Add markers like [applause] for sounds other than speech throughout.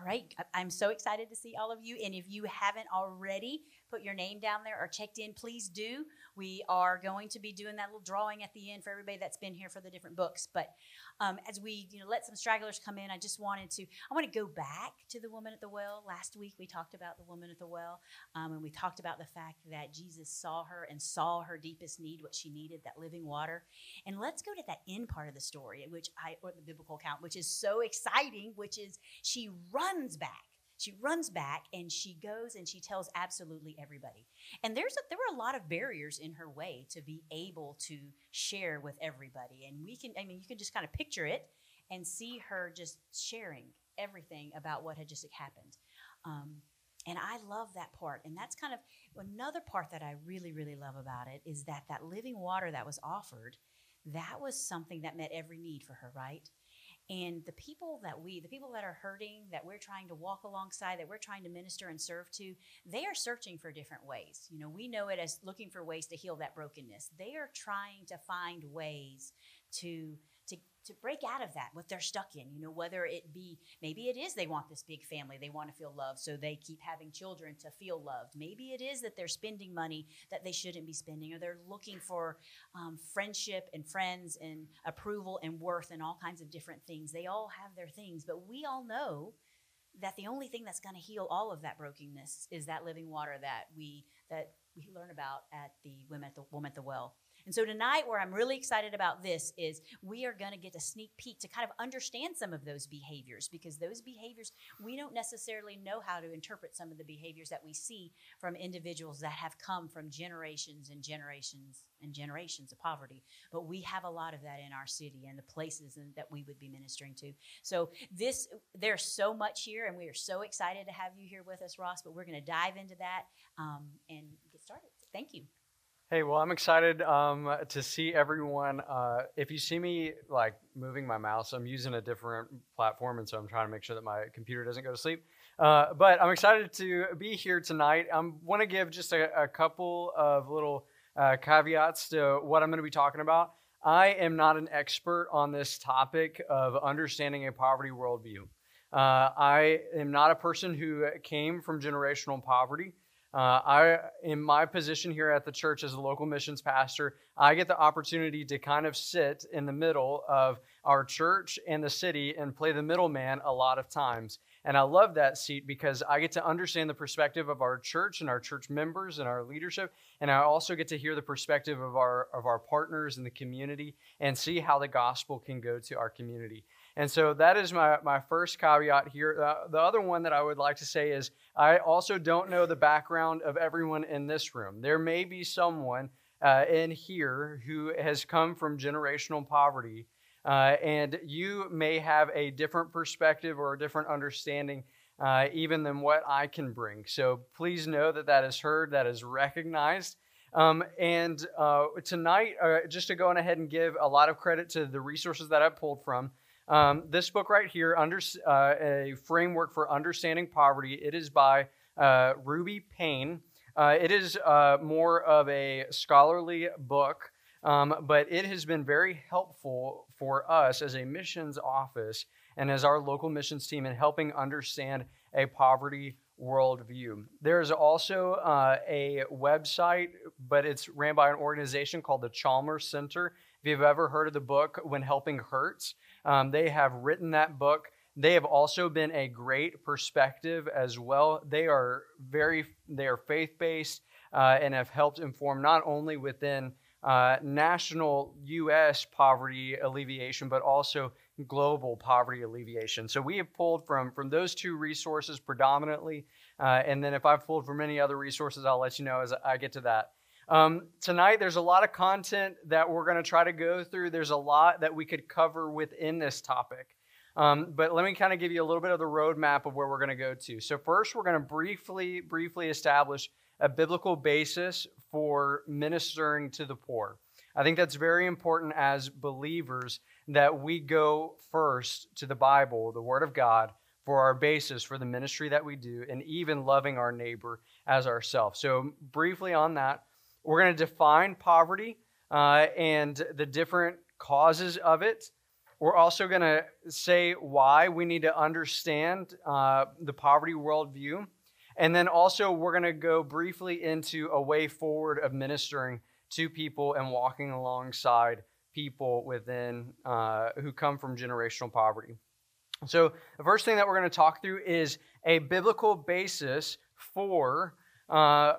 All right, I'm so excited to see all of you. And if you haven't already put your name down there or checked in, please do. We are going to be doing that little drawing at the end for everybody that's been here for the different books. But um, as we you know let some stragglers come in, I just wanted to I want to go back to the woman at the well. Last week we talked about the woman at the well, um, and we talked about the fact that Jesus saw her and saw her deepest need, what she needed, that living water. And let's go to that end part of the story, which I or the biblical account, which is so exciting, which is she runs back she runs back and she goes and she tells absolutely everybody. And there's a, there were a lot of barriers in her way to be able to share with everybody. And we can, I mean, you can just kind of picture it and see her just sharing everything about what had just happened. Um, and I love that part. And that's kind of another part that I really, really love about it is that that living water that was offered, that was something that met every need for her, right? And the people that we, the people that are hurting, that we're trying to walk alongside, that we're trying to minister and serve to, they are searching for different ways. You know, we know it as looking for ways to heal that brokenness. They are trying to find ways to to break out of that, what they're stuck in. You know, whether it be maybe it is they want this big family, they want to feel loved, so they keep having children to feel loved. Maybe it is that they're spending money that they shouldn't be spending, or they're looking for um, friendship and friends and approval and worth and all kinds of different things. They all have their things, but we all know that the only thing that's going to heal all of that brokenness is that living water that we that we learn about at the women at the woman at the well. And so tonight, where I'm really excited about this is we are going to get a sneak peek to kind of understand some of those behaviors because those behaviors, we don't necessarily know how to interpret some of the behaviors that we see from individuals that have come from generations and generations and generations of poverty. But we have a lot of that in our city and the places that we would be ministering to. So this, there's so much here, and we are so excited to have you here with us, Ross. But we're going to dive into that um, and get started. Thank you. Hey, well, I'm excited um, to see everyone. Uh, if you see me like moving my mouse, I'm using a different platform, and so I'm trying to make sure that my computer doesn't go to sleep. Uh, but I'm excited to be here tonight. I want to give just a, a, couple of little uh, caveats to what I'm going to be talking about. I am not an expert on this topic of understanding a poverty worldview. Uh, I am not a person who came from generational poverty. Uh, I, in my position here at the church as a local missions pastor, I get the opportunity to kind of sit in the middle of our church and the city and play the middleman a lot of times. And I love that seat because I get to understand the perspective of our church and our church members and our leadership. And I also get to hear the perspective of our, of our partners in the community and see how the gospel can go to our community. And so that is my, my first caveat here. Uh, the other one that I would like to say is I also don't know the background of everyone in this room. There may be someone uh, in here who has come from generational poverty, uh, and you may have a different perspective or a different understanding. Uh, even than what I can bring. So please know that that is heard, that is recognized. Um, and uh, tonight, uh, just to go on ahead and give a lot of credit to the resources that I pulled from, um, this book right here, under, uh, a framework for understanding poverty, it is by uh, Ruby Payne. Uh, it is uh, more of a scholarly book, um, but it has been very helpful for us as a missions office and as our local missions team in helping understand a poverty worldview. There's also uh, a website, but it's ran by an organization called the Chalmers Center. If you've ever heard of the book When Helping Hurts, um, they have written that book. They have also been a great perspective as well. They are very they are faith based uh, and have helped inform not only within uh, national U.S. poverty alleviation, but also global poverty alleviation. So we have pulled from from those two resources predominantly, uh, and then if I've pulled from any other resources, I'll let you know as I get to that. Um, tonight, there's a lot of content that we're going to try to go through. There's a lot that we could cover within this topic. Um, but let me kind of give you a little bit of the roadmap of where we're going to go to. So first, we're going to briefly, briefly establish a biblical basis for ministering to the poor. I think that's very important as believers that we go first to the Bible, the Word of God, for our basis for the ministry that we do, and even loving our neighbor as ourselves. So, briefly on that, we're going to define poverty uh, and the different causes of it. We're also going to say why we need to understand uh, the poverty worldview. And then also, we're going to go briefly into a way forward of ministering to people and walking alongside people within uh, who come from generational poverty. So, the first thing that we're going to talk through is a biblical basis for uh,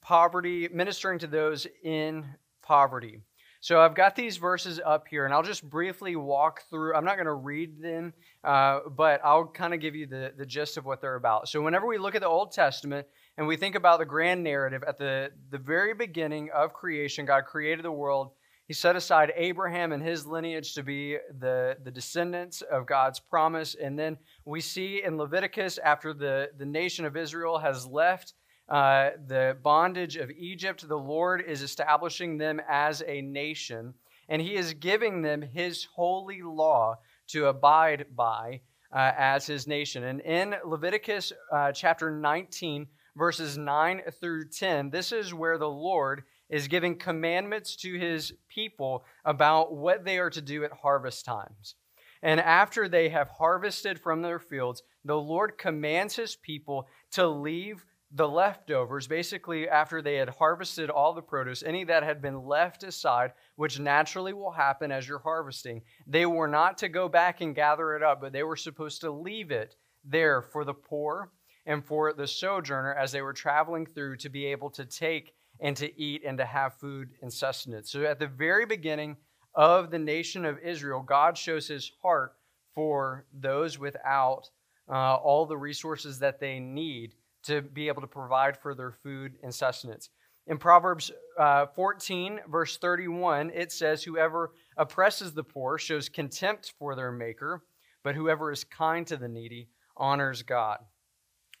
poverty, ministering to those in poverty. So I've got these verses up here, and I'll just briefly walk through. I'm not going to read them, uh, but I'll kind of give you the, the gist of what they're about. So whenever we look at the Old Testament and we think about the grand narrative, at the, the very beginning of creation, God created the world. He set aside Abraham and his lineage to be the, the descendants of God's promise. And then we see in Leviticus, after the, the nation of Israel has left uh, the bondage of Egypt, the Lord is establishing them as a nation, and He is giving them His holy law to abide by uh, as His nation. And in Leviticus uh, chapter 19, verses 9 through 10, this is where the Lord is giving commandments to His people about what they are to do at harvest times. And after they have harvested from their fields, the Lord commands His people to leave the leftovers, basically after they had harvested all the produce, any that had been left aside, which naturally will happen as you're harvesting, they were not to go back and gather it up, but they were supposed to leave it there for the poor and for the sojourner as they were traveling through to be able to take and to eat and to have food and sustenance. So at the very beginning of the nation of Israel, God shows his heart for those without uh, all the resources that they need to be able to provide for their food and sustenance. In Proverbs uh, 14, verse 31, it says, Whoever oppresses the poor shows contempt for their maker, but whoever is kind to the needy honors God.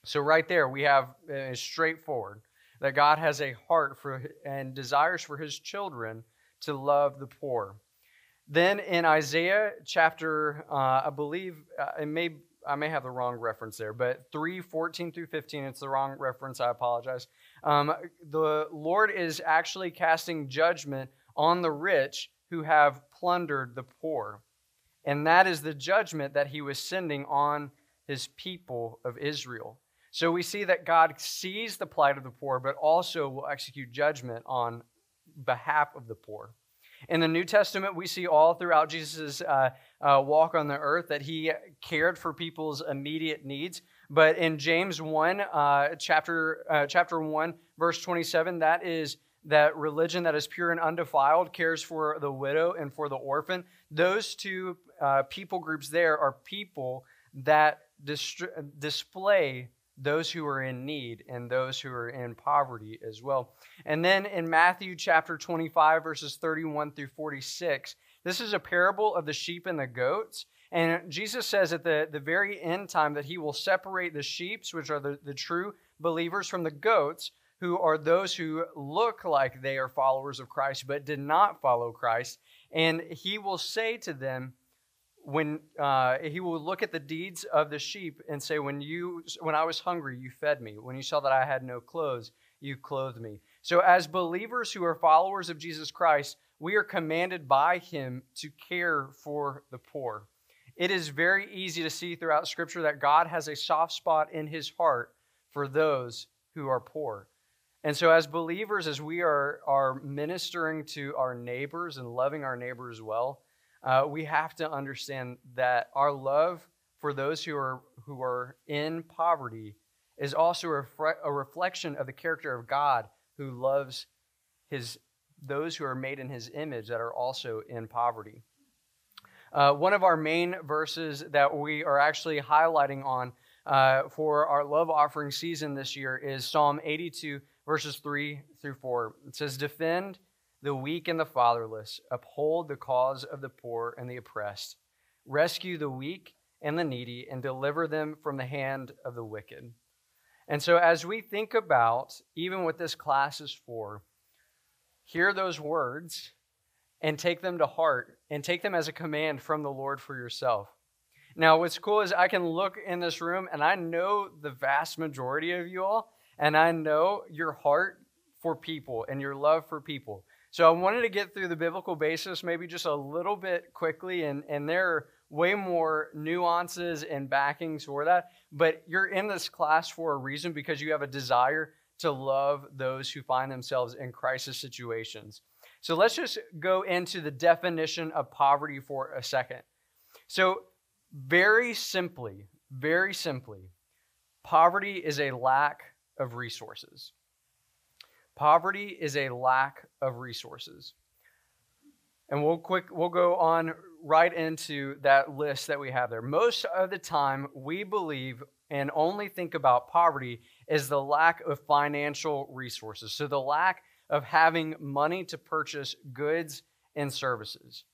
So, right there, we have uh, straightforward that God has a heart for and desires for his children to love the poor. Then in Isaiah chapter, uh, I believe, uh, it may I may have the wrong reference there, but 3 14 through 15, it's the wrong reference. I apologize. Um, the Lord is actually casting judgment on the rich who have plundered the poor. And that is the judgment that he was sending on his people of Israel. So we see that God sees the plight of the poor, but also will execute judgment on behalf of the poor. In the New Testament, we see all throughout Jesus' uh, uh, walk on the earth that he cared for people's immediate needs. But in James 1, uh, chapter, uh, chapter 1, verse 27, that is that religion that is pure and undefiled cares for the widow and for the orphan. Those two uh, people groups there are people that dist- display those who are in need and those who are in poverty as well. And then in Matthew chapter 25, verses 31 through 46, this is a parable of the sheep and the goats. And Jesus says at the, the very end time that he will separate the sheep, which are the, the true believers, from the goats, who are those who look like they are followers of Christ but did not follow Christ. And he will say to them, when uh, he will look at the deeds of the sheep and say, when, you, when I was hungry, you fed me. When you saw that I had no clothes, you clothed me. So, as believers who are followers of Jesus Christ, we are commanded by him to care for the poor. It is very easy to see throughout Scripture that God has a soft spot in his heart for those who are poor. And so, as believers, as we are, are ministering to our neighbors and loving our neighbors well, uh, we have to understand that our love for those who are who are in poverty is also a, refre- a reflection of the character of God who loves his those who are made in his image that are also in poverty. Uh, one of our main verses that we are actually highlighting on uh, for our love offering season this year is Psalm 82, verses 3 through 4. It says, Defend the weak and the fatherless, uphold the cause of the poor and the oppressed, rescue the weak and the needy, and deliver them from the hand of the wicked. And so, as we think about even what this class is for, hear those words and take them to heart and take them as a command from the Lord for yourself. Now, what's cool is I can look in this room and I know the vast majority of you all, and I know your heart for people and your love for people. So I wanted to get through the biblical basis maybe just a little bit quickly, and, and there are way more nuances and backings for that. But you're in this class for a reason because you have a desire to love those who find themselves in crisis situations. So let's just go into the definition of poverty for a second. So, very simply, very simply, poverty is a lack of resources. Poverty is a lack of resources. And we'll quick we'll go on right into that list that we have there. Most of the time we believe and only think about poverty as the lack of financial resources. So the lack of having money to purchase goods and services.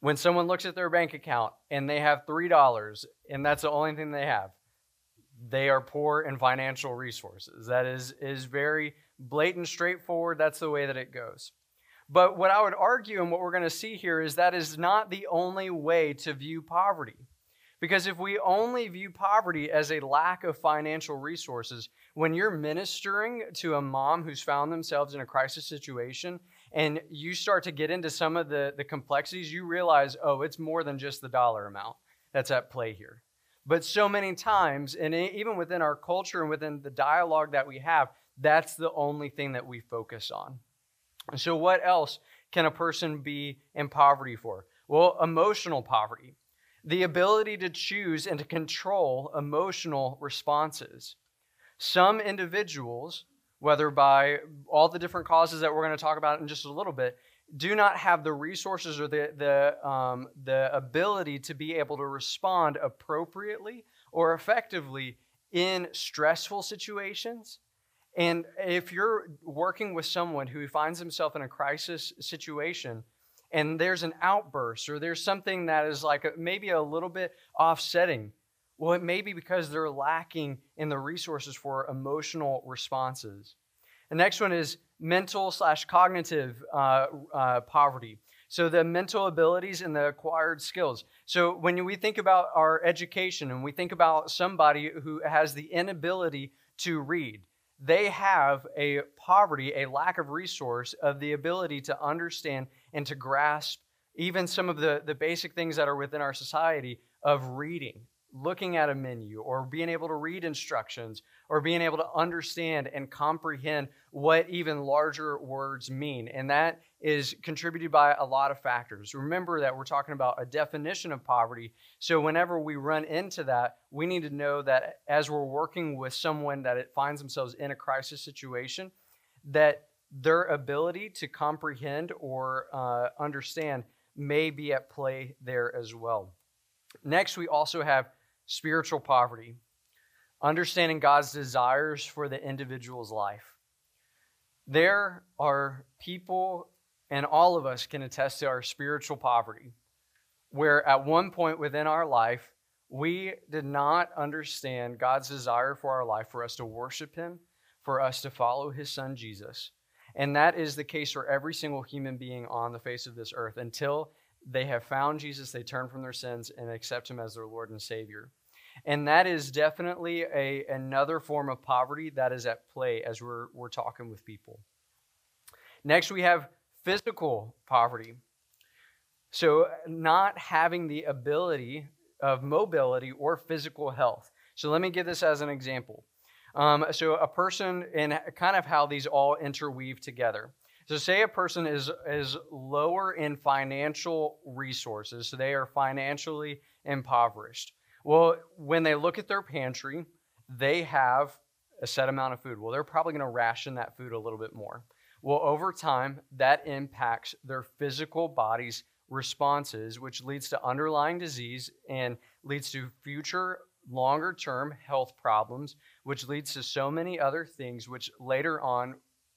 When someone looks at their bank account and they have $3 and that's the only thing they have, they are poor in financial resources. That is, is very blatant, straightforward. That's the way that it goes. But what I would argue and what we're going to see here is that is not the only way to view poverty. Because if we only view poverty as a lack of financial resources, when you're ministering to a mom who's found themselves in a crisis situation and you start to get into some of the, the complexities, you realize, oh, it's more than just the dollar amount that's at play here. But so many times, and even within our culture and within the dialogue that we have, that's the only thing that we focus on. And so, what else can a person be in poverty for? Well, emotional poverty, the ability to choose and to control emotional responses. Some individuals, whether by all the different causes that we're going to talk about in just a little bit, do not have the resources or the, the, um, the ability to be able to respond appropriately or effectively in stressful situations and if you're working with someone who finds himself in a crisis situation and there's an outburst or there's something that is like maybe a little bit offsetting, well, it may be because they're lacking in the resources for emotional responses. The next one is mental slash cognitive uh, uh, poverty. So the mental abilities and the acquired skills. So when we think about our education and we think about somebody who has the inability to read, they have a poverty, a lack of resource of the ability to understand and to grasp even some of the, the basic things that are within our society of reading, looking at a menu, or being able to read instructions, or being able to understand and comprehend what even larger words mean. And that is contributed by a lot of factors. Remember that we're talking about a definition of poverty. So whenever we run into that, we need to know that as we're working with someone that it finds themselves in a crisis situation, that their ability to comprehend or uh, understand may be at play there as well. Next, we also have spiritual poverty, understanding God's desires for the individual's life. There are people, and all of us can attest to our spiritual poverty, where at one point within our life, we did not understand God's desire for our life, for us to worship Him, for us to follow His Son Jesus. And that is the case for every single human being on the face of this earth. Until they have found Jesus, they turn from their sins and accept Him as their Lord and Savior. And that is definitely a, another form of poverty that is at play as we're, we're talking with people. Next, we have physical poverty. So, not having the ability of mobility or physical health. So, let me give this as an example. Um, so, a person, and kind of how these all interweave together. So, say a person is, is lower in financial resources, so they are financially impoverished. Well, when they look at their pantry, they have a set amount of food. Well, they're probably going to ration that food a little bit more. Well, over time, that impacts their physical body's responses, which leads to underlying disease and leads to future longer term health problems, which leads to so many other things, which later on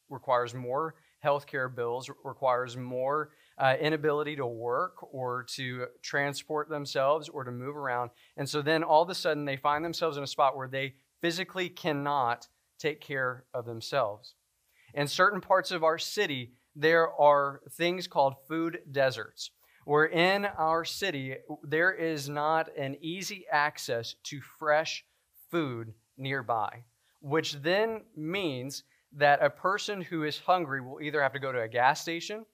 requires more healthcare bills, requires more uh, inability to work or to transport themselves or to move around. And so then all of a sudden they find themselves in a spot where they physically cannot take care of themselves. In certain parts of our city, there are things called food deserts, where in our city, there is not an easy access to fresh food nearby, which then means that a person who is hungry will either have to go to a gas station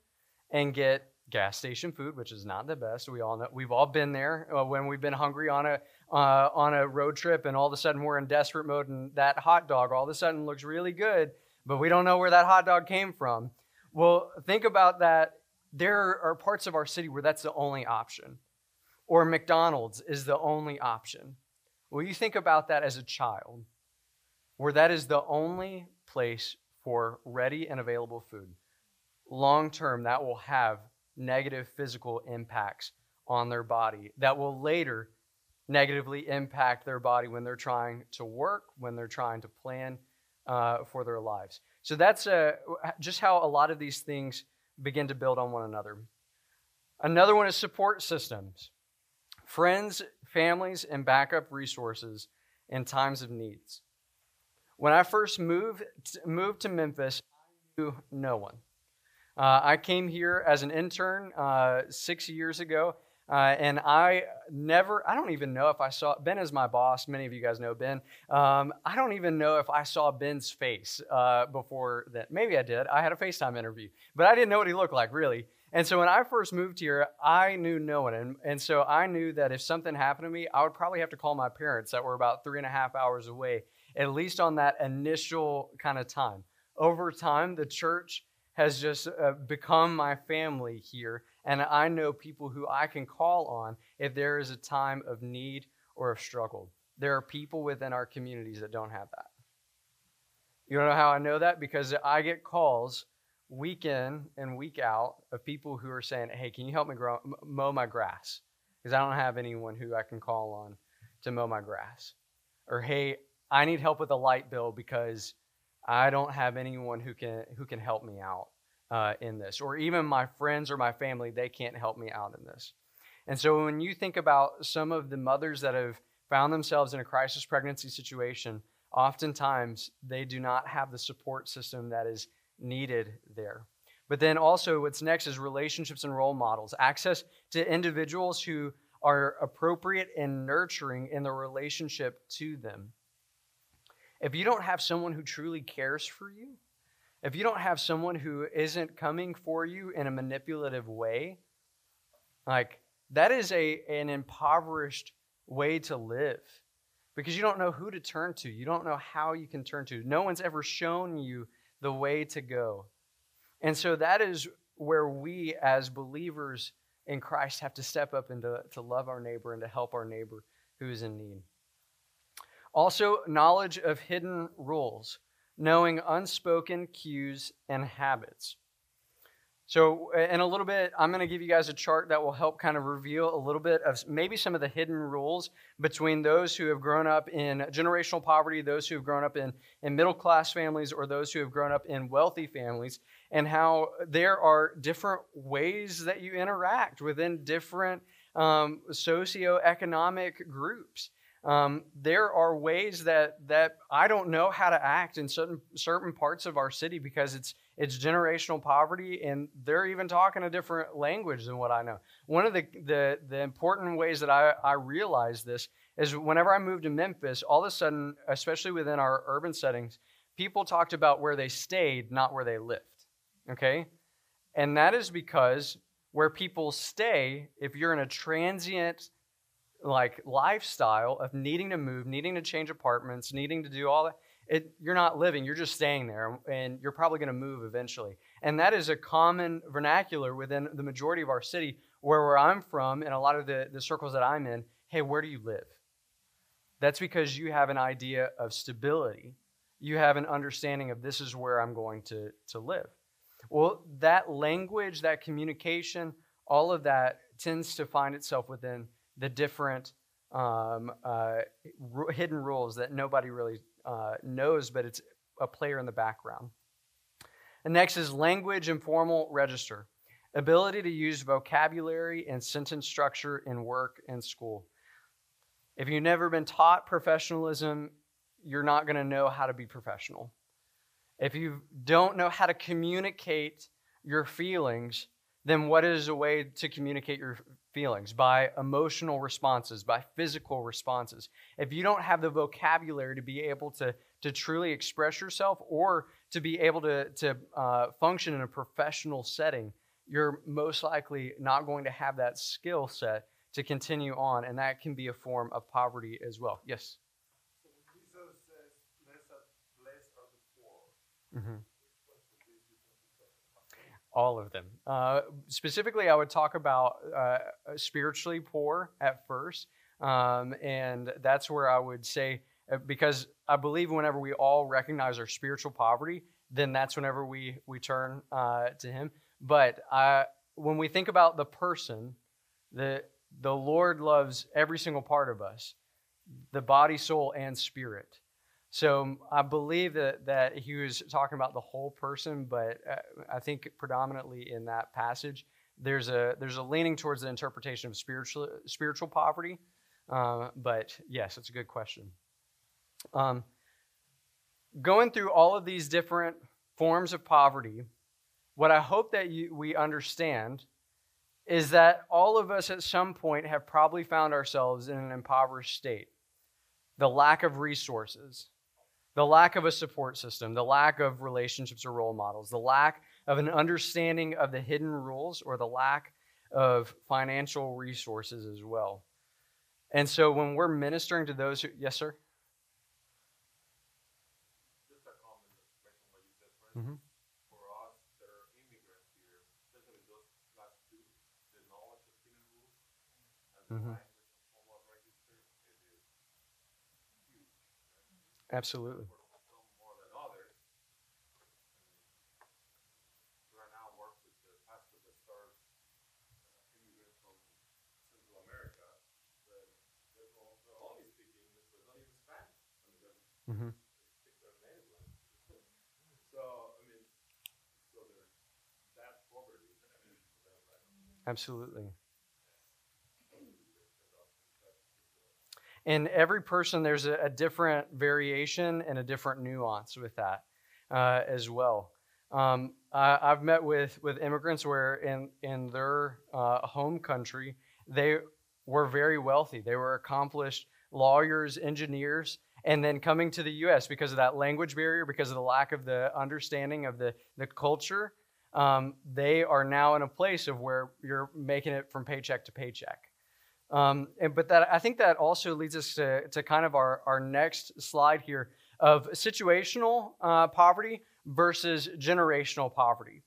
and get gas station food, which is not the best. We all know we've all been there uh, when we've been hungry on a uh, on a road trip, and all of a sudden we're in desperate mode, and that hot dog all of a sudden looks really good, but we don't know where that hot dog came from. Well, think about that. There are parts of our city where that's the only option, or McDonald's is the only option. Well, you think about that as a child, where that is the only place for ready and available food. Long term, that will have negative physical impacts on their body that will later negatively impact their body when they're trying to work, when they're trying to plan uh, for their lives. So that's uh, just how a lot of these things begin to build on one another. Another one is support systems friends, families, and backup resources in times of needs. When I first moved, moved to Memphis, I knew no one. Uh, I came here as an intern uh, six years ago, uh, and I never, I don't even know if I saw, Ben is my boss. Many of you guys know Ben. Um, I don't even know if I saw Ben's face uh, before that. Maybe I did. I had a FaceTime interview, but I didn't know what he looked like, really. And so when I first moved here, I knew no one. And, and so I knew that if something happened to me, I would probably have to call my parents that were about three and a half hours away, at least on that initial kind of time. Over time, the church has just uh, become my family here. And I know people who I can call on if there is a time of need or of struggle. There are people within our communities that don't have that. You don't know how I know that? Because I get calls week in and week out of people who are saying, "Hey, can you help me grow, mow my grass?" Because I don't have anyone who I can call on to mow my grass. Or, "Hey, I need help with a light bill because I don't have anyone who can who can help me out uh, in this." Or even my friends or my family, they can't help me out in this. And so, when you think about some of the mothers that have found themselves in a crisis pregnancy situation, oftentimes they do not have the support system that is needed there. But then also, what's next is relationships and role models, access to individuals who are appropriate and nurturing in the relationship to them. If you don't have someone who truly cares for you, if you don't have someone who isn't coming for you in a manipulative way, like that is a an impoverished way to live because you don't know who to turn to. You don't know how you can turn to. No one's ever shown you the way to go. And so that is where we as believers in Christ have to step up and to, to love our neighbor and to help our neighbor who is in need. Also, knowledge of hidden rules, knowing unspoken cues and habits. So, in a little bit, I'm going to give you guys a chart that will help kind of reveal a little bit of maybe some of the hidden rules between those who have grown up in generational poverty, those who have grown up in, in middle class families, or those who have grown up in wealthy families, and how there are different ways that you interact within different um, socioeconomic groups. Um, there are ways that that I don't know how to act in certain certain parts of our city because it's it's generational poverty, and they're even talking a different language than what I know. One of the the, the important ways that I, I realized this is whenever I moved to Memphis, all of a sudden, especially within our urban settings, people talked about where they stayed, not where they lived. Okay, and that is because where people stay, if you're in a transient like lifestyle of needing to move, needing to change apartments, needing to do all that, it, you're not living, you're just staying there, and you're probably going to move eventually. And that is a common vernacular within the majority of our city, where, where I'm from, and a lot of the, the circles that I'm in. Hey, where do you live? That's because you have an idea of stability. You have an understanding of this is where I'm going to, to live. Well, that language, that communication, all of that tends to find itself within the different um, uh, r- hidden rules that nobody really uh, knows, but it's a player in the background. And next is language and formal register ability to use vocabulary and sentence structure in work and school. If you've never been taught professionalism, you're not going to know how to be professional. If you don't know how to communicate your feelings, then what is a way to communicate your feelings, by emotional responses, by physical responses. If you don't have the vocabulary to be able to, to truly express yourself or to be able to, to uh, function in a professional setting, you're most likely not going to have that skill set to continue on, and that can be a form of poverty as well. Yes. So Jesus says, "Blessed are, blessed are the poor," hmm which ones of these do you think he's talking about? All of them. Uh, specifically, I would talk about uh, spiritually poor at first. Um, and that's where I would say, uh, because I believe whenever we all recognize our spiritual poverty, then that's whenever we, we turn uh, to Him. But I, when we think about the person, the, the Lord loves every single part of us the body, soul, and spirit. So I believe that, that he was talking about the whole person, but uh, I think predominantly in that passage, there's a there's a leaning towards the interpretation of spiritual spiritual poverty. Uh, but yes, it's a good question. Um, going through all of these different forms of poverty, what I hope that you, we understand is that all of us at some point have probably found ourselves in an impoverished state. The lack of resources, the lack of a support system, the lack of relationships or role models, the lack of an understanding of the hidden rules, or the lack of financial resources as well. And so when we're ministering to those who, yes, sir? Just mm-hmm. a Absolutely. For some more than others. Right now, work with the pastor that serves uh, immigrants from Central America, but they're all- they're only speak English, but not even Spanish. I mean, they're mm-hmm. speak their native language. [laughs] So, I mean, so there's that poverty for them, right? Absolutely. And every person, there's a, a different variation and a different nuance with that uh, as well. Um, I, I've met with, with immigrants where in, in their uh, home country, they were very wealthy. They were accomplished lawyers, engineers, and then coming to the U.S. because of that language barrier, because of the lack of the understanding of the, the culture, um, they are now in a place of where you're making it from paycheck to paycheck. Um, and, but that I think that also leads us to, to kind of our, our next slide here of situational uh, poverty versus generational poverty.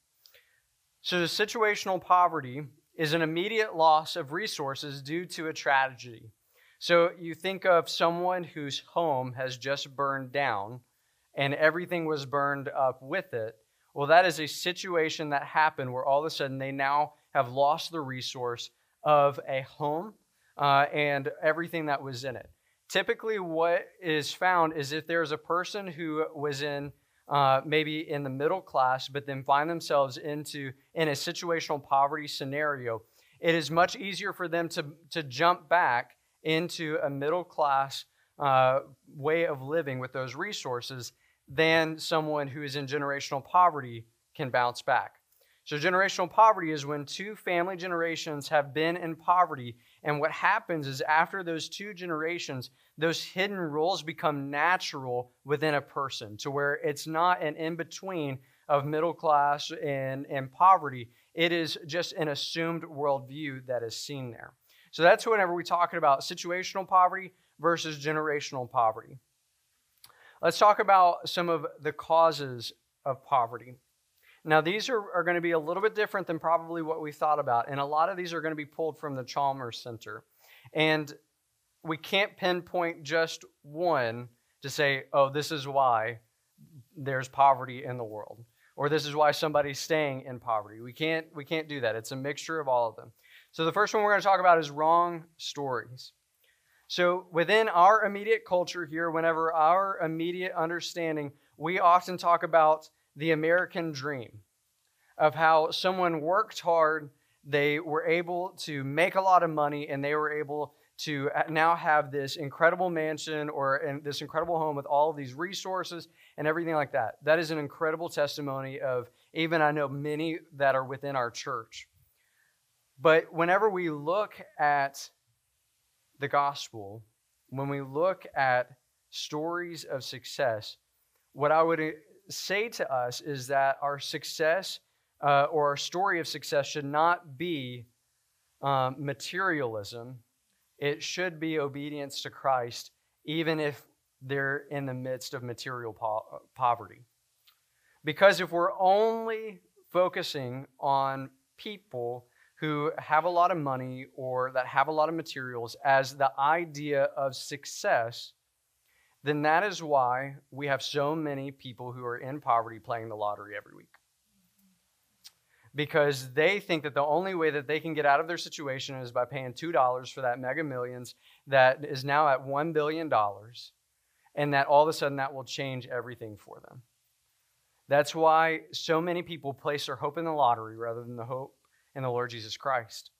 So, situational poverty is an immediate loss of resources due to a tragedy. So, you think of someone whose home has just burned down and everything was burned up with it. Well, that is a situation that happened where all of a sudden they now have lost the resource of a home uh, and everything that was in it. Typically, what is found is if there's a person who was in uh, maybe in the middle class, but then find themselves into in a situational poverty scenario, it is much easier for them to to jump back into a middle class uh, way of living with those resources than someone who is in generational poverty can bounce back. So, generational poverty is when two family generations have been in poverty. And what happens is, after those two generations, those hidden rules become natural within a person to where it's not an in between of middle class and, and poverty. It is just an assumed worldview that is seen there. So, that's whenever we're talking about situational poverty versus generational poverty. Let's talk about some of the causes of poverty. Now, these are, are going to be a little bit different than probably what we thought about, and a lot of these are going to be pulled from the Chalmers Center. And we can't pinpoint just one to say, oh, this is why there's poverty in the world, or this is why somebody's staying in poverty. We can't, we can't do that. It's a mixture of all of them. So, the first one we're going to talk about is wrong stories. So, within our immediate culture here, whenever our immediate understanding, we often talk about the American dream of how someone worked hard, they were able to make a lot of money, and they were able to uh, now have this incredible mansion or this incredible home with all of these resources and everything like that. That is an incredible testimony of even I know many that are within our church. But whenever we look at the gospel, when we look at stories of success, what I would say to us is that our success uh, or our story of success should not be um, materialism. It should be obedience to Christ, even if they're in the midst of material po- poverty. Because if we're only focusing on people who have a lot of money or that have a lot of materials as the idea of success, then that is why we have so many people who are in poverty playing the lottery every week. Because they think that the only way that they can get out of their situation is by paying $2 for that mega millions that is now at $1 billion, and that all of a sudden that will change everything for them. That's why so many people place their hope in the lottery rather than the hope in the Lord Jesus Christ.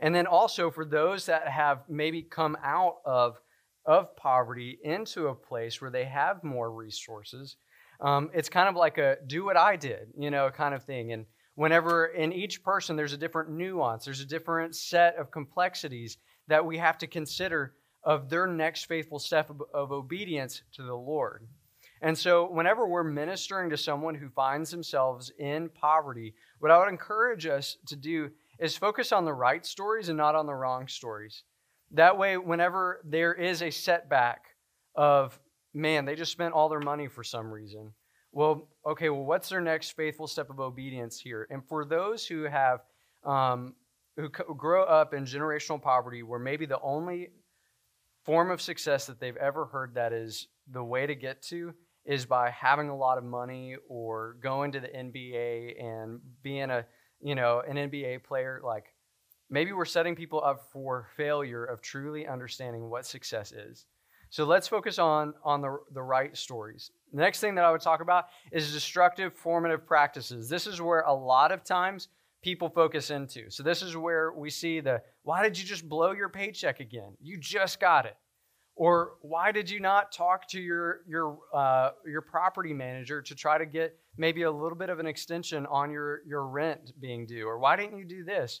And then also for those that have maybe come out of, of poverty into a place where they have more resources, um, it's kind of like a do what I did, you know, kind of thing. And whenever in each person there's a different nuance, there's a different set of complexities that we have to consider of their next faithful step of, of obedience to the Lord. And so, whenever we're ministering to someone who finds themselves in poverty, what I would encourage us to do is focus on the right stories and not on the wrong stories. That way, whenever there is a setback of, man, they just spent all their money for some reason, well, okay, well, what's their next faithful step of obedience here? And for those who have, um, who grow up in generational poverty, where maybe the only form of success that they've ever heard that is the way to get to is by having a lot of money or going to the NBA and being a you know an NBA player like maybe we're setting people up for failure of truly understanding what success is. So let's focus on on the the right stories. The next thing that I would talk about is destructive formative practices. This is where a lot of times people focus into. So this is where we see the why did you just blow your paycheck again? You just got it. Or why did you not talk to your your uh, your property manager to try to get maybe a little bit of an extension on your your rent being due? Or why didn't you do this?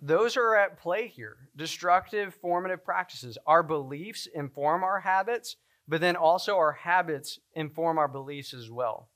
Those are at play here. Destructive formative practices. Our beliefs inform our habits, but then also our habits inform our beliefs as well.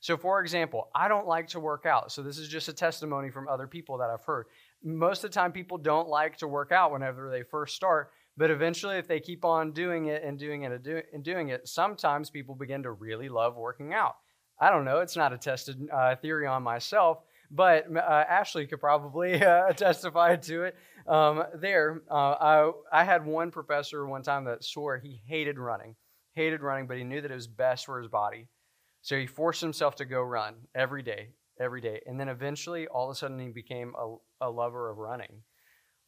So, for example, I don't like to work out. So, this is just a testimony from other people that I've heard. Most of the time, people don't like to work out whenever they first start but eventually, if they keep on doing it and doing it and doing it, sometimes people begin to really love working out. I don't know. It's not a tested uh, theory on myself, but uh, Ashley could probably [laughs] uh, testify to it um, there. Uh, I, I had one professor one time that swore he hated running, hated running, but he knew that it was best for his body. So he forced himself to go run every day, every day. And then eventually, all of a sudden, he became a, a lover of running.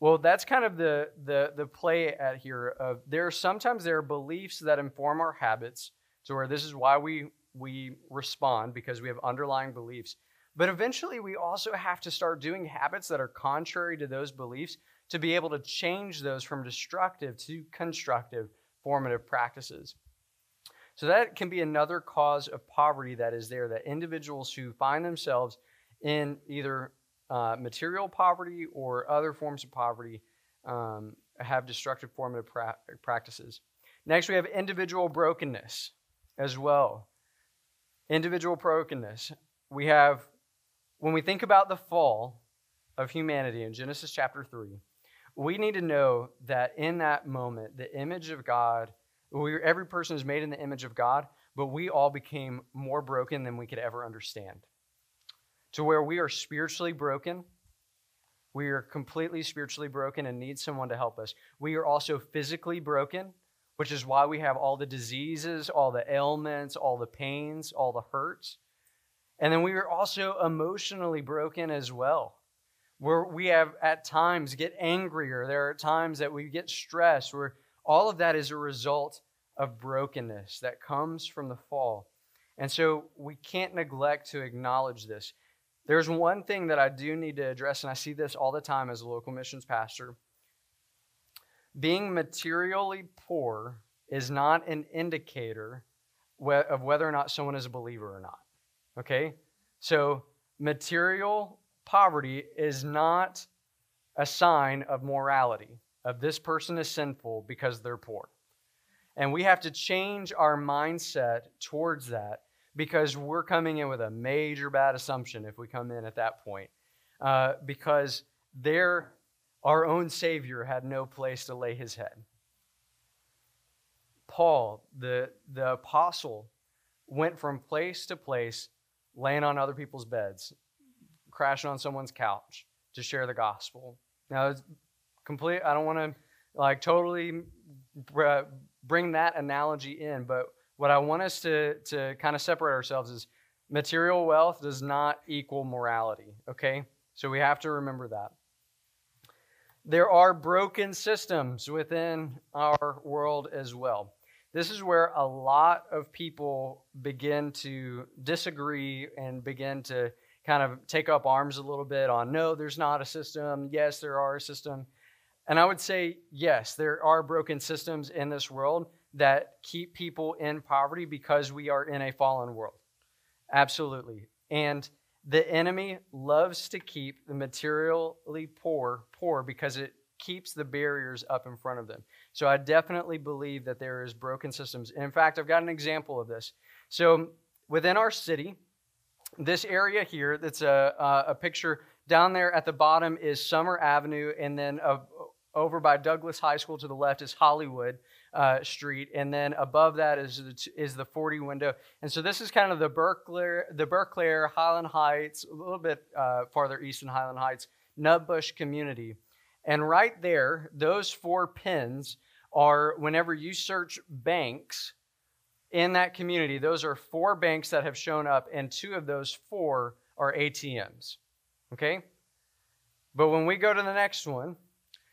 Well, that's kind of the the the play at here of there are sometimes there are beliefs that inform our habits to where this is why we we respond because we have underlying beliefs. But eventually we also have to start doing habits that are contrary to those beliefs to be able to change those from destructive to constructive formative practices. So that can be another cause of poverty that is there that individuals who find themselves in either uh, material poverty or other forms of poverty um, have destructive formative pra- practices. Next, we have individual brokenness as well. Individual brokenness. We have, when we think about the fall of humanity in Genesis chapter 3, we need to know that in that moment, the image of God, we, every person is made in the image of God, but we all became more broken than we could ever understand to where we are spiritually broken. We are completely spiritually broken and need someone to help us. We are also physically broken, which is why we have all the diseases, all the ailments, all the pains, all the hurts. And then we are also emotionally broken as well. Where we have at times get angrier. There are times that we get stressed, where all of that is a result of brokenness that comes from the fall. And so we can't neglect to acknowledge this. There's one thing that I do need to address, and I see this all the time as a local missions pastor. Being materially poor is not an indicator of whether or not someone is a believer or not. Okay? So, material poverty is not a sign of morality, of this person is sinful because they're poor. And we have to change our mindset towards that because we're coming in with a major bad assumption if we come in at that point. Uh, because there, our own Savior had no place to lay his head. Paul, the, the apostle, went from place to place, laying on other people's beds, crashing on someone's couch to share the gospel. Now, it's complete. I don't want to like totally uh, bring that analogy in, but what I want us to, to kind of separate ourselves is material wealth does not equal morality, okay? So we have to remember that. There are broken systems within our world as well. This is where a lot of people begin to disagree and begin to kind of take up arms a little bit on no, there's not a system. Yes, there are a system. And I would say, yes, there are broken systems in this world that keep people in poverty because we are in a fallen world. Absolutely. And the enemy loves to keep the materially poor poor because it keeps the barriers up in front of them. So I definitely believe that there is broken systems. And in fact, I've got an example of this. So within our city, this area here, that's a, a picture down there at the bottom is Summer Avenue, and then uh, over by Douglass High School to the left is Hollywood uh, Street, and then above that is the, is the 40 window. And so this is kind of the Berclair, the Berclair, Highland Heights, a little bit uh, farther east in Highland Heights, Nutbush community. And right there, those four pins are whenever you search banks in that community, those are four banks that have shown up, and two of those four are ATMs. Okay? But when we go to the next one,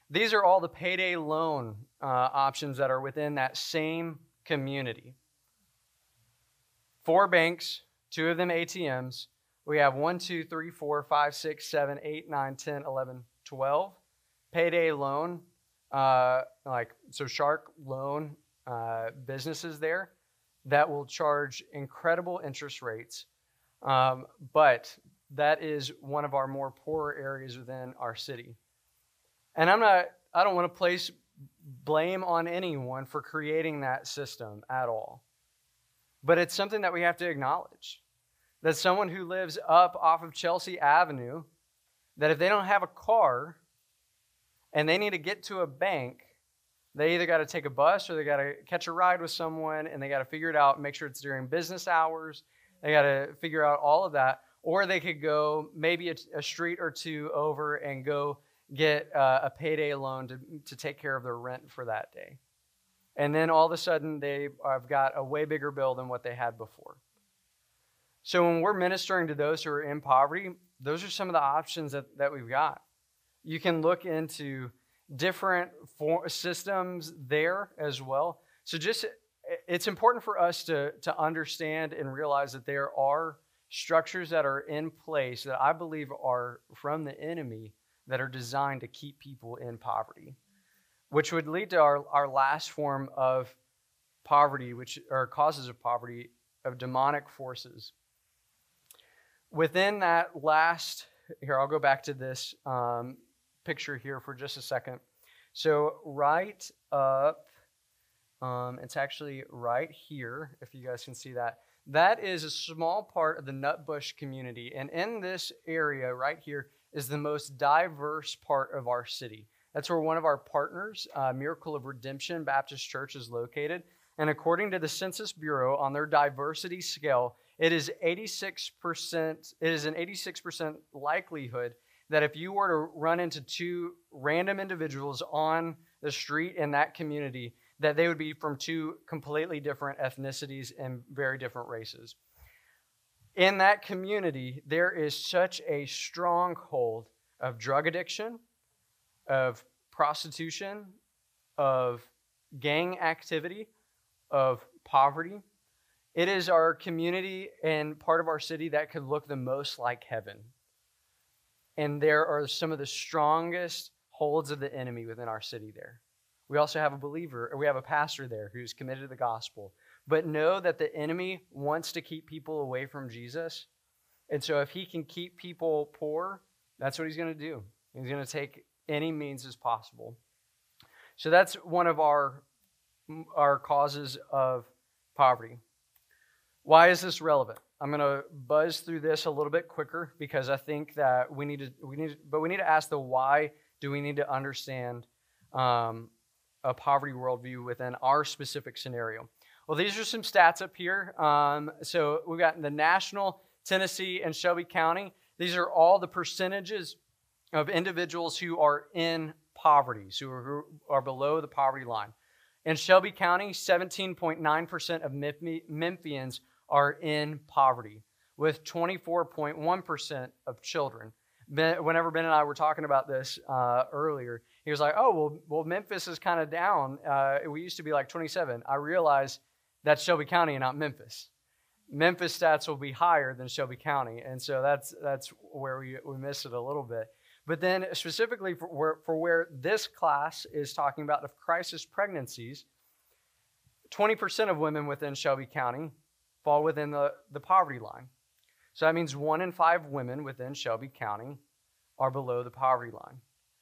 these are all the payday loan uh, options that are within that same community. Four banks, two of them ATMs. We have 1, 2, 3, 4, 5, 6, 7, 8, 9, 10, 11, 12. Payday loan, uh, like, so Shark loan uh, businesses there that will charge incredible interest rates. Um, but that is one of our more poor areas within our city. And I'm not, I don't want to place blame on anyone for creating that system at all. But it's something that we have to acknowledge that someone who lives up off of Chelsea Avenue, that if they don't have a car and they need to get to a bank, they either got to take a bus or they got to catch a ride with someone and they got to figure it out, make sure it's during business hours. They got to figure out all of that. Or they could go maybe a, a street or two over and go get uh, a payday loan to, to take care of their rent for that day. And then all of a sudden, they have got a way bigger bill than what they had before. So when we're ministering to those who are in poverty, those are some of the options that, that we've got. You can look into different for, systems there as well. So just it's important for us to, to understand and realize that there are structures that are in place that I believe are from the enemy that are designed to keep people in poverty, which would lead to our, our last form of poverty, which are causes of poverty, of demonic forces. Within that last, here, I'll go back to this um, picture here for just a second. So, right up, um, it's actually right here, if you guys can see that. That is a small part of the Nutbush community. And in this area right here, is the most diverse part of our city. That's where one of our partners, uh, Miracle of Redemption Baptist Church, is located. And according to the Census Bureau, on their diversity scale, it is 86%, it is an 86% likelihood that if you were to run into two random individuals on the street in that community, that they would be from two completely different ethnicities and very different races in that community, there is such a stronghold of drug addiction, of prostitution, of gang activity, of poverty. It is our community and part of our city that could look the most like heaven. And there are some of the strongest holds of the enemy within our city there. We also have a believer, or we have a pastor there who's committed to the gospel but know that the enemy wants to keep people away from Jesus. And so if he can keep people poor, that's what he's going to do. He's going to take any means as possible. So that's one of our our causes of poverty. Why is this relevant? I'm going to buzz through this a little bit quicker because I think that we need to we need but we need to ask the why do we need to understand um, a poverty worldview within our specific scenario. Well, these are some stats up here. Um, so we've got the national Tennessee and Shelby County. These are all the percentages of individuals who are in poverty, so who are below the poverty line. In Shelby County, 17.9% of Memphians are in poverty, with 24.1% of children. Ben, whenever Ben and I were talking about this uh, earlier, he was like, "Oh, well, well, Memphis is kind of down. Uh, we used to be like 27." I realized that's Shelby County and not Memphis. Memphis stats will be higher than Shelby County, and so that's that's where we we missed it a little bit. But then specifically for where, for where this class is talking about the crisis pregnancies, 20% of women within Shelby County fall within the, the poverty line. So that means one in five women within Shelby County are below the poverty line.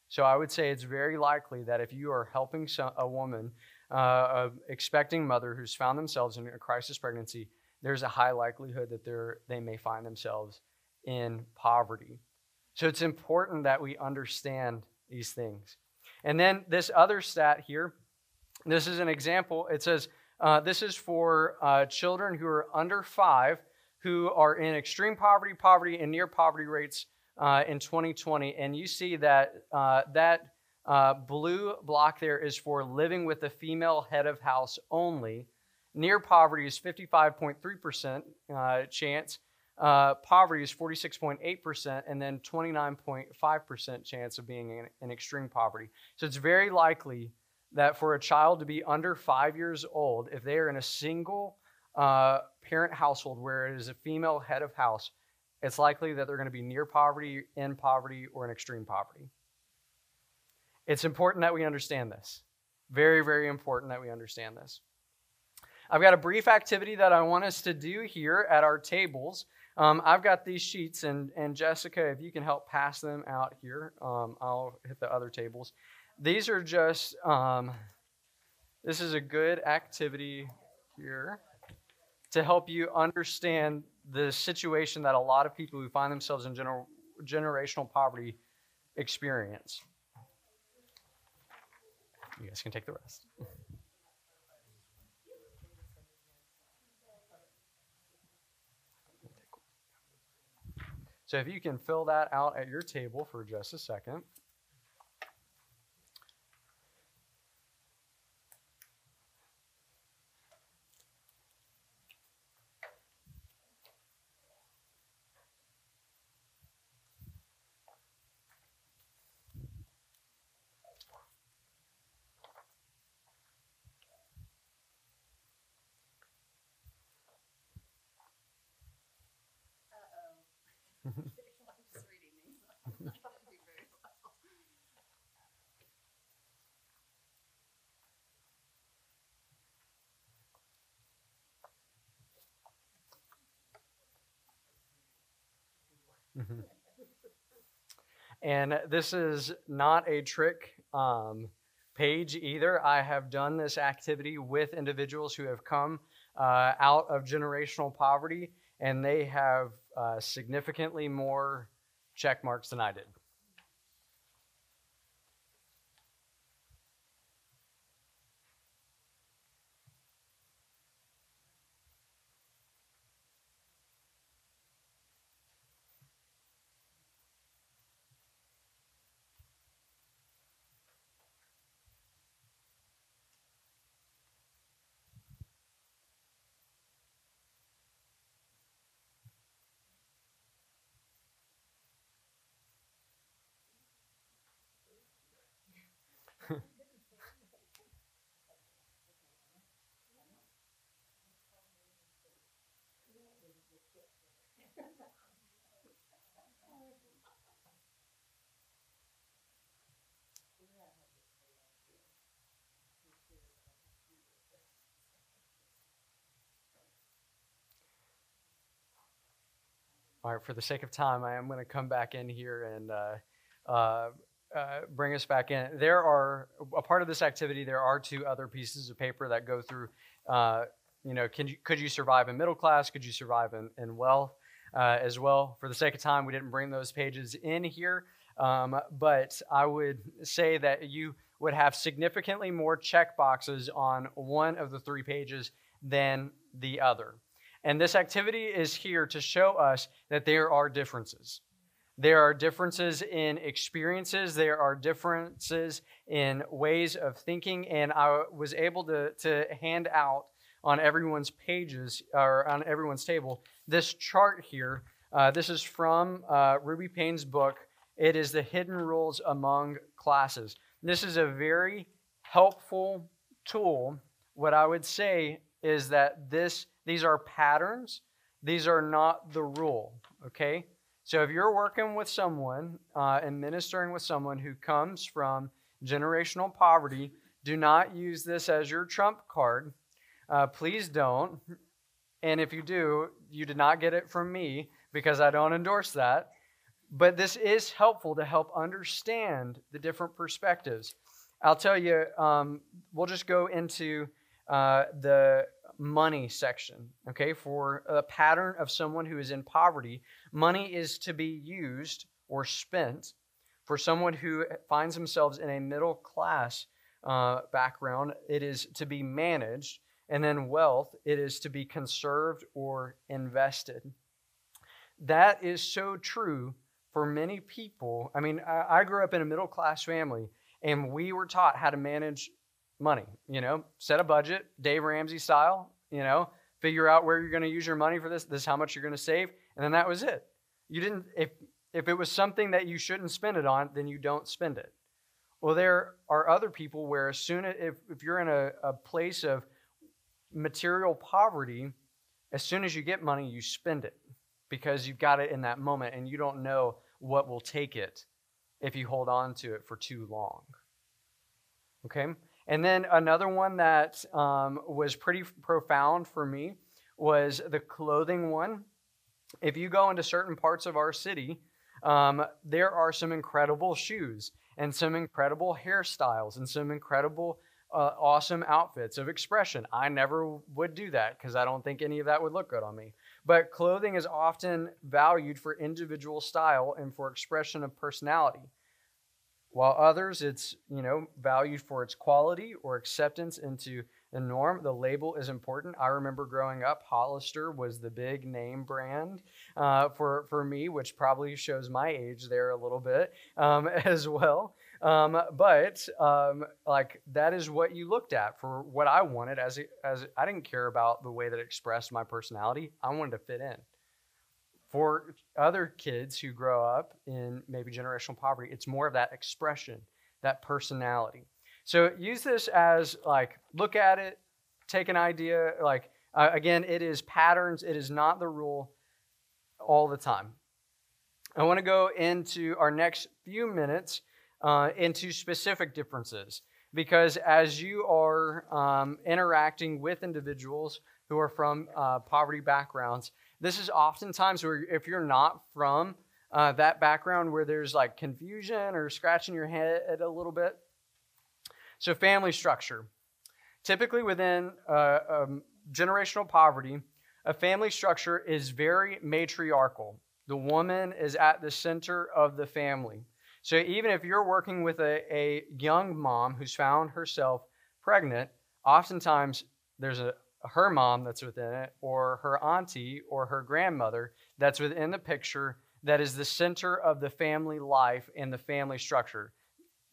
So I would say it's very likely that if you are helping a woman, uh, a expecting mother who's found themselves in a crisis pregnancy, there's a high likelihood that they're, they may find themselves in poverty. So it's important that we understand these things. And then this other stat here, this is an example. It says uh, this is for uh, children who are under five who are in extreme poverty, poverty, and near poverty rates uh, in 2020. And you see that uh, that uh, blue block there is for living with a female head of house only. Near poverty is 55.3% uh, chance. poverty is 46.8%, and then 29.5% chance of being in, in extreme poverty. So it's very likely that for a child to be under five years old, if they are in a single uh, parent household where it is a female head of house, it's likely that they're going to be near poverty, in poverty, or in extreme poverty. It's important that we understand this. Very, very important that we understand this. I've got a brief activity that I want us to do here at our tables. Um, I've got these sheets, and, and Jessica, if you can help pass them out here, um, I'll hit the other tables. These are just, um, this is a good activity here to help you understand the situation that a lot of people who find themselves in gener- generational poverty experience. You guys can take the rest. So if you can fill that out at your table for just a second. And this is not a trick um, page either. I have done this activity with individuals who have come uh, out of generational poverty, and they have uh, significantly more check marks than I did. All right, for the sake of time, I am going to come back in here and uh, uh, uh, bring us back in. There are, a part of this activity, there are two other pieces of paper that go through uh, you know, can you, could you survive in middle class? Could you survive in, in wealth uh, as well? For the sake of time, we didn't bring those pages in here, um, but I would say that you would have significantly more check boxes on one of the three pages than the other. And this activity is here to show us that there are differences. There are differences in experiences, there are differences in ways of thinking, and I was able to, to hand out on everyone's pages or on everyone's table this chart here. Uh, this is from uh, Ruby Payne's book. It is the hidden rules among classes. This is a very helpful tool. What I would say is that this these are patterns. These are not the rule. Okay. So if you're working with someone uh, and ministering with someone who comes from generational poverty, do not use this as your trump card. Uh, please don't. And if you do, you did not get it from me because I don't endorse that. But this is helpful to help understand the different perspectives. I'll tell you, um, we'll just go into uh, the money section, okay? For a pattern of someone who is in poverty, money is to be used or spent. For someone who finds themselves in a middle class uh, background, it is to be managed. And then wealth, it is to be conserved or invested. That is so true for many people. I mean, I, I grew up in a middle class family, and we were taught how to manage money. You know, set a budget, Dave Ramsey style. You know, figure out where you're going to use your money for this. This is how much you're going to save, and then that was it. You didn't. If if it was something that you shouldn't spend it on, then you don't spend it. Well, there are other people where as soon as if, if you're in a, a place of material poverty, as soon as you get money, you spend it because you've got it in that moment and you don't know what will take it if you hold on to it for too long. Okay? And then another one that um, was pretty profound for me was the clothing one. If you go into certain parts of our city, um, there are some incredible shoes and some incredible hairstyles and some incredible, uh, awesome outfits of expression. I never would do that because I don't think any of that would look good on me. But clothing is often valued for individual style and for expression of personality while others it's you know valued for its quality or acceptance into the norm the label is important. I remember growing up hollister was the big name brand uh, for, for me which probably shows my age there a little bit um, [laughs] as well. Um, but um, like that is what you looked at for what i wanted as, as i didn't care about the way that expressed my personality. I wanted to fit in for other kids who grow up in maybe generational poverty, it's more of that expression, that personality. So use this as like, look at it, take an idea. Like, uh, again, it is patterns, it is not the rule all the time. I want to go into our next few minutes uh, into specific differences because as you are um, interacting with individuals who are from uh, poverty backgrounds, this is oftentimes where if you're not from uh, that background where there's like confusion or scratching your head a little bit. So, family structure. Typically, within uh, um, generational poverty, a family structure is very matriarchal. The woman is at the center of the family. So, even if you're working with a, a young mom who's found herself pregnant, oftentimes there's a, her mom that's within it, or her auntie, or her grandmother that's within the picture that is the center of the family life and the family structure.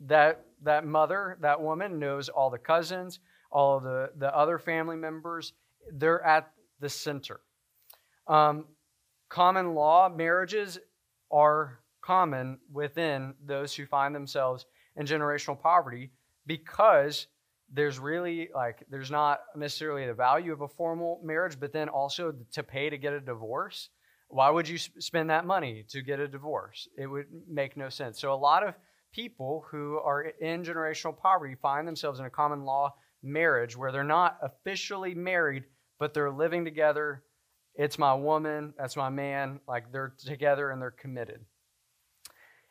That, that mother, that woman knows all the cousins, all of the, the other family members. They're at the center. Um, common law marriages are common within those who find themselves in generational poverty because there's really like there's not necessarily the value of a formal marriage but then also to pay to get a divorce why would you spend that money to get a divorce? It would make no sense. So a lot of people who are in generational poverty find themselves in a common law marriage where they're not officially married but they're living together. It's my woman that's my man like they're together and they're committed.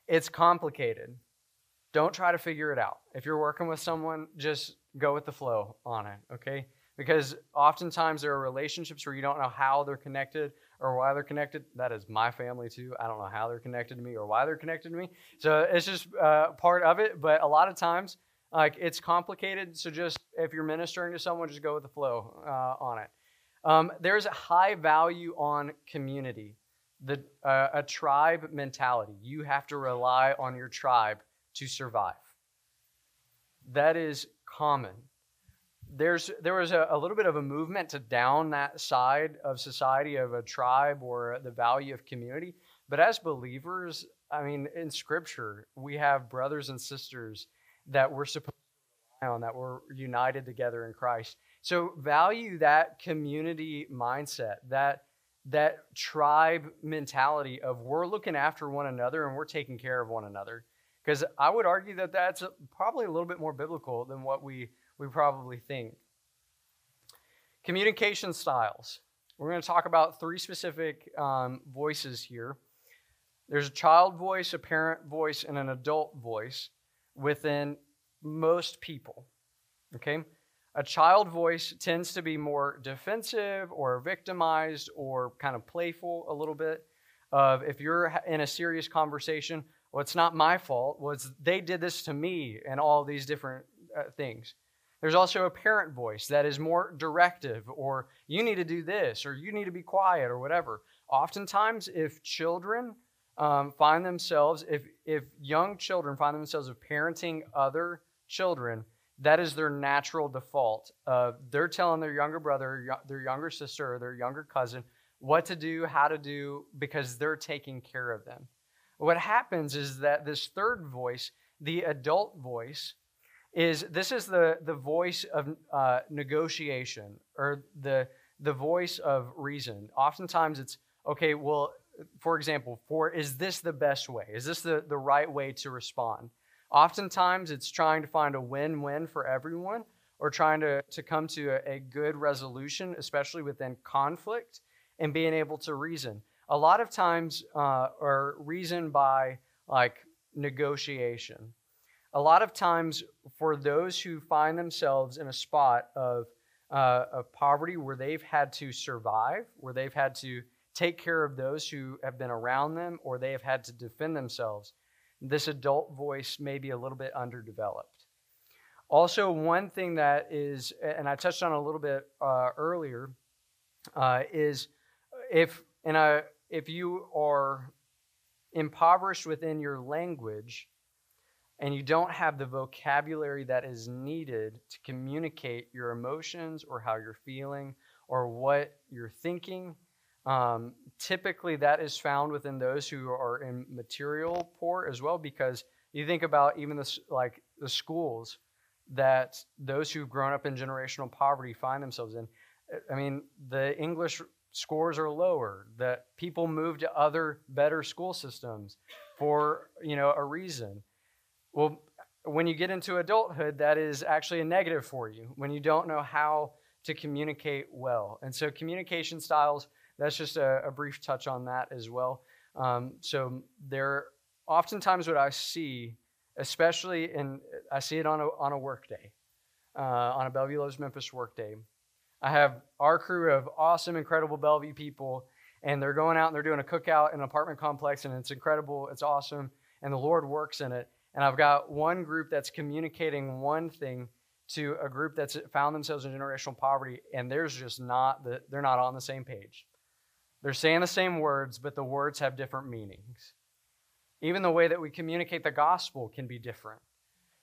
It's complicated. Don't try to figure it out. If you're working with someone just go with the flow on it, okay? because oftentimes there are relationships where you don't know how they're connected or why they're connected. That is my family too. I don't know how they're connected to me or why they're connected to me. So it's just uh, part of it. But a lot of times, like it's complicated. So just if you're ministering to someone, just go with the flow uh, on it. Um, there's a high value on community, the uh, a tribe mentality. You have to rely on your tribe to survive. That is common. There's there was a, a, little bit of a movement to down that side of society of a tribe or the value of community. But as believers i mean in scripture we have brothers and sisters that we're supposed to rely on that we're united together in christ. So value that community mindset that that tribe mentality of we're looking after one another and we're taking care of one another because i would argue that that's probably a little bit more biblical than what we we probably think. Communication styles. We're going to talk about three specific um, voices here. There's a child voice, a parent voice, and an adult voice within most people. Okay? A child voice tends to be more defensive or victimized or kind of playful a little bit. Of if you're in a serious conversation, well, it's not my fault. Well, they did this to me, and all these different uh, things. There's also a parent voice that is more directive, or you need to do this, or you need to be quiet, or whatever. Oftentimes, if children um, find themselves, if, if young children find themselves of parenting other children, that is their natural default. Uh, they're telling their younger brother, their younger sister, or their younger cousin what to do, how to do, because they're taking care of them. What happens is that this third voice, the adult voice, is this is the, the voice of uh, negotiation or the, the voice of reason. Oftentimes it's, okay, well, for example, for is this the best way? Is this the, the right way to respond? Oftentimes it's trying to find a win win for everyone or trying to, to come to a, a good resolution, especially within conflict, and being able to reason. A lot of times, uh, or reason by like negotiation a lot of times for those who find themselves in a spot of, uh, of poverty where they've had to survive, where they've had to take care of those who have been around them, or they have had to defend themselves, this adult voice may be a little bit underdeveloped. Also, one thing that is, and I touched on a little bit uh, earlier, uh, is if in a if you are impoverished within your language, and you don't have the vocabulary that is needed to communicate your emotions or how you're feeling or what you're thinking, um, typically that is found within those who are in material poor as well because you think about even the like the schools that those who've grown up in generational poverty find themselves in. I mean the english scores are lower that people move to other better school systems for you know a reason well, when you get into adulthood, that is actually a negative for you when you don't know how to communicate well. And so, communication styles, that's just a, a brief touch on that as well. Um, so, there oftentimes what I see, especially in, I see it on a, on a work day, uh, on a Bellevue Loves Memphis work day. I have our crew of awesome, incredible Bellevue people, and they're going out and they're doing a cookout in an apartment complex, and it's incredible, it's awesome, and the Lord works in it. And I've got one group that's communicating one thing to a group that's found themselves in generational poverty, and there's just not the, they're not on the same page. They're saying the same words, but the words have different meanings. Even the way that we communicate the gospel can be different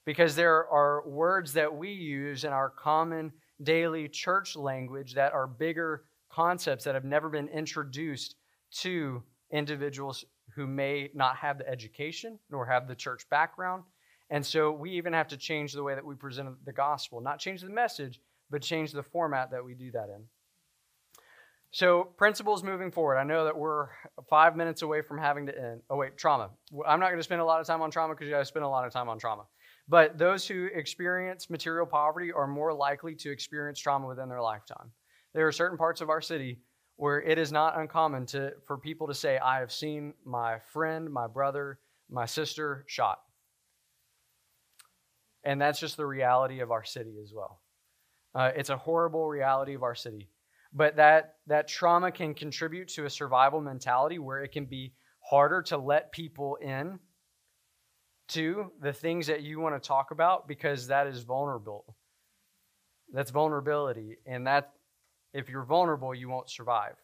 because there are words that we use in our common daily church language that are bigger concepts that have never been introduced to individuals who may not have the education nor have the church background. And so we even have to change the way that we present the gospel, not change the message, but change the format that we do that in. So, principles moving forward. I know that we're five minutes away from having to end. Oh, wait, trauma. I'm not going to spend a lot of time on trauma because you guys spend a lot of time on trauma. But those who experience material poverty are more likely to experience trauma within their lifetime. There are certain parts of our city where it is not uncommon to, for people to say, I have seen my friend, my brother, my sister shot. And that's just the reality of our city as well. Uh, it's a horrible reality of our city. But that, that trauma can contribute to a survival mentality where it can be harder to let people in to the things that you want to talk about because that is vulnerable. That's vulnerability. And that if you're vulnerable, you won't survive.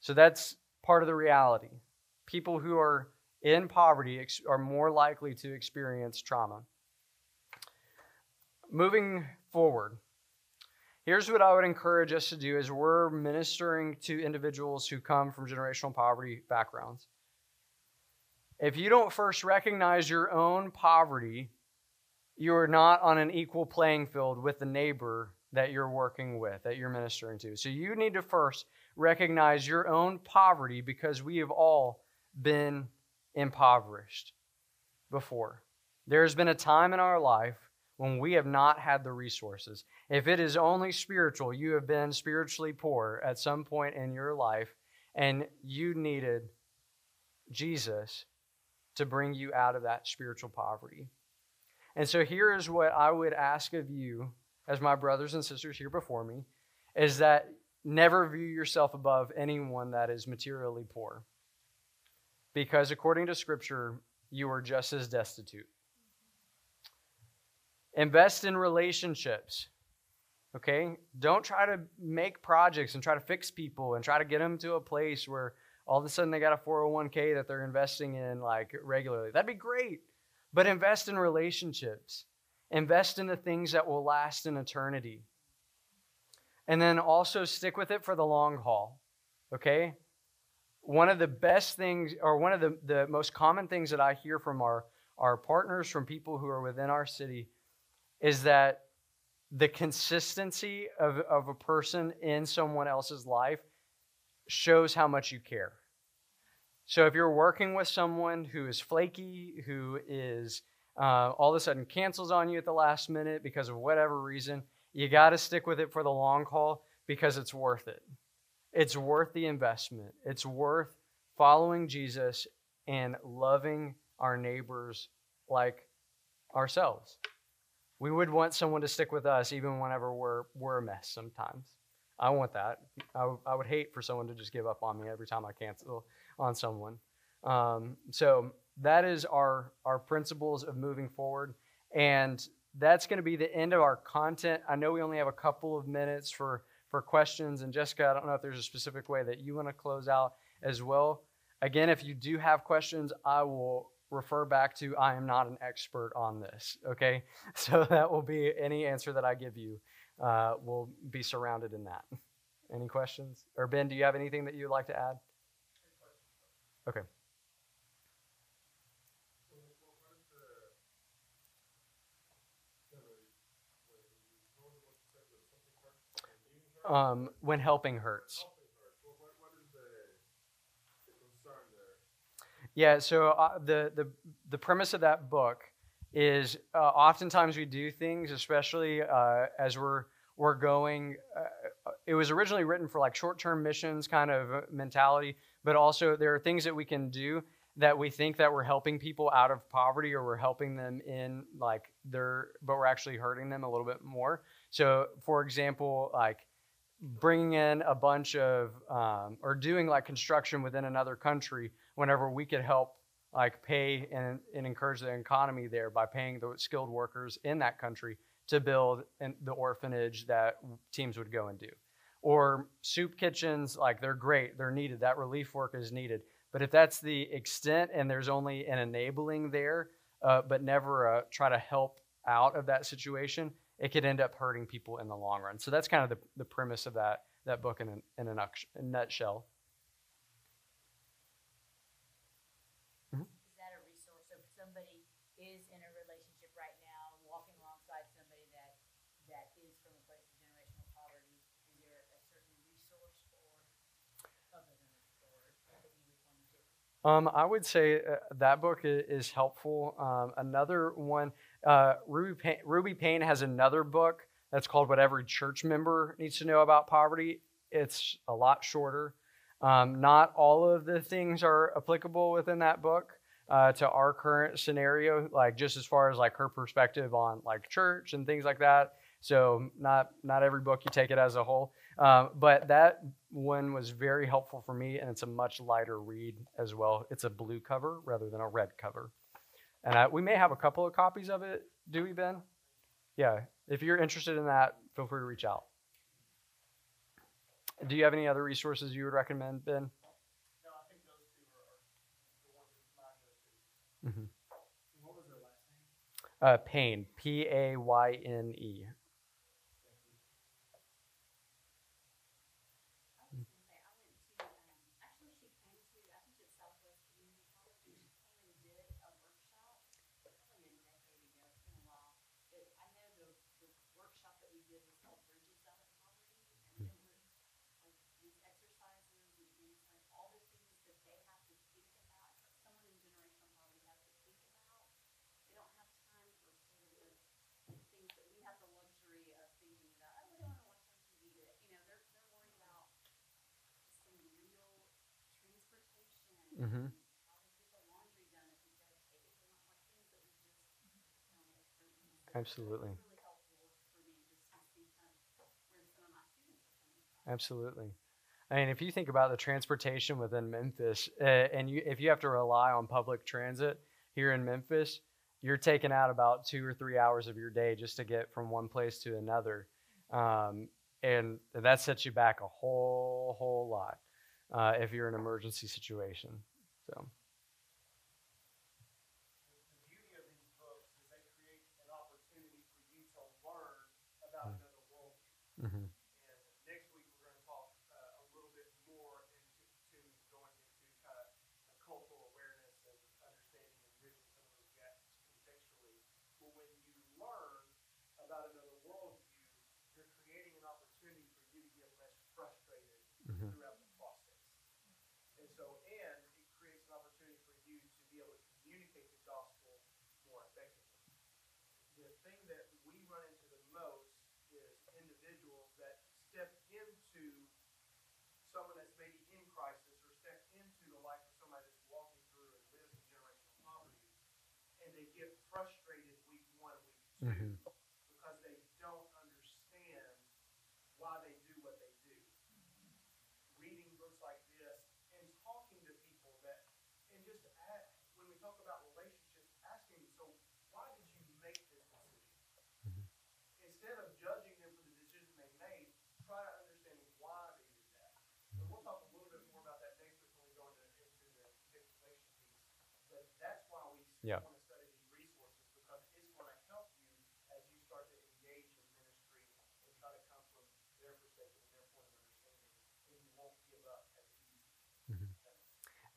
So that's part of the reality. People who are in poverty ex- are more likely to experience trauma. Moving forward, here's what I would encourage us to do as we're ministering to individuals who come from generational poverty backgrounds. If you don't first recognize your own poverty, you are not on an equal playing field with the neighbor that you're working with, that you're ministering to. So you need to first recognize your own poverty because we have all been impoverished before. There's been a time in our life when we have not had the resources. If it is only spiritual, you have been spiritually poor at some point in your life and you needed Jesus to bring you out of that spiritual poverty. And so here is what I would ask of you as my brothers and sisters here before me is that never view yourself above anyone that is materially poor. Because according to Scripture, you are just as destitute. Invest in relationships. Okay? Don't try to make projects and try to fix people and try to get them to a place where all of a sudden they got a 401k that they're investing in like regularly. That'd be great. But invest in relationships. Invest in the things that will last in eternity. And then also stick with it for the long haul. Okay? One of the best things, or one of the, the most common things that I hear from our, our partners, from people who are within our city, is that the consistency of, of a person in someone else's life shows how much you care. So if you're working with someone who is flaky, who is uh, all of a sudden cancels on you at the last minute because of whatever reason, you got to stick with it for the long haul because it's worth it. It's worth the investment. It's worth following Jesus and loving our neighbors like ourselves. We would want someone to stick with us even whenever we're, we're a mess sometimes. I want that. I, w- I would hate for someone to just give up on me every time I cancel on someone. Um, so that is our our principles of moving forward. And that's going to be the end of our content. I know we only have a couple of minutes for for questions. And jessica i don't know if there's a specific way that you want to close out as well. Again if you do have questions i will refer back to i am not an expert on this okay? [laughs] So that will be any answer that i give you uh, will be surrounded in that. Any questions? Or ben do you have anything that you'd like to add okay um, when helping hurts. Yeah, so uh, the, the, the premise of that book is uh, oftentimes we do things, especially uh, as we're, we're going. Uh, it was originally written for like short term missions kind of mentality, but also there are things that we can do that we think that we're helping people out of poverty or we're helping them in like their, but we're actually hurting them a little bit more. So, for example, like bringing in a bunch of um, or doing like construction within another country whenever we could help like pay and, and encourage the economy there by paying the skilled workers in that country to build in the orphanage that teams would go and do or soup kitchens like they're great they're needed that relief work is needed but if that's the extent and there's only an enabling there uh, but never uh, try to help out of that situation it could end up hurting people in the long run. So that's kind of the, the premise of that, that book in, in a, nutshell. Mm-hmm. Is that a resource? So if somebody is in a relationship right now, walking alongside somebody that, that is from a place of generational poverty, is there a certain resource or other than the story that you would point to? Um, I would say uh, that book is helpful. Um, another one, uh, Ruby, Payne, Ruby Payne has another book that's called What Every Church Member Needs to Know About Poverty. It's a lot shorter. Um, not all of the things are applicable within that book uh, to our current scenario, like just as far as like her perspective on like church and things like that. So not not every book you take it as a whole, um, but that one was very helpful for me, and it's a much lighter read as well. It's a blue cover rather than a red cover, and I, we may have a couple of copies of it. Do we, Ben? Yeah. If you're interested in that, feel free to reach out. Do you have any other resources you would recommend, Ben? No, I think those two are, are the ones that mine go to. Mm-hmm. What was their last name? Uh, Payne, P A Y N E. I was gonna say, I went to, um, actually, she came to, I think it's Southwest Community College, and she came and did a workshop, probably a decade ago, it's been a while. But I know the, the workshop that we did was called Bridges Out of Poverty, and it was like these exercises and things, like all the things that they have to think about, someone in generational poverty has to think about. They don't have time for sort of the, the things that we have the luxury of thinking about, oh, we don't wanna watch on TV, that, you know, they're, they're worried about some real transportation. Mhm. and How to get the laundry done if we've gotta take it to one, like things that we just don't expertise. So Absolutely. It's really helpful for me just to see kind of where some of my students are coming from. Absolutely. I mean, if you think about the transportation within Memphis, uh, and you, if you have to rely on public transit here in Memphis, you're taking out about two or three hours of your day just to get from one place to another, um, and that sets you back a whole, whole lot uh, if you're in an emergency situation. So, The beauty of these books is they create an opportunity for you to learn about another worldview. mhm. And next week, we're going to talk uh, a little bit more into to going into kind of a cultural awareness and understanding and bridging some of those gaps contextually. But when you learn about another worldview, you're creating an opportunity for you to get less frustrated Mhm. throughout the process. And so, and it creates an opportunity for you to be able to communicate the gospel more effectively. The thing that we run into the most is individuals that step into someone that's maybe in crisis or step into the life of somebody that's walking through and lives in generational poverty, and they get frustrated week one, week 2 Mhm. because they don't understand why they do what they do. Reading books like this and talking to people that, and just ask, when we talk about relationships, asking, so why did you make this decision? Instead of judging them for the decision they made, try to understand why they did that. And we'll talk a little bit more about that next week when we go into, into the contextualization piece. But that's why we Yeah. want to study these resources because it's going to help you as you start to engage in ministry and try to come from their perspective and their point of understanding, and you won't give up as easy.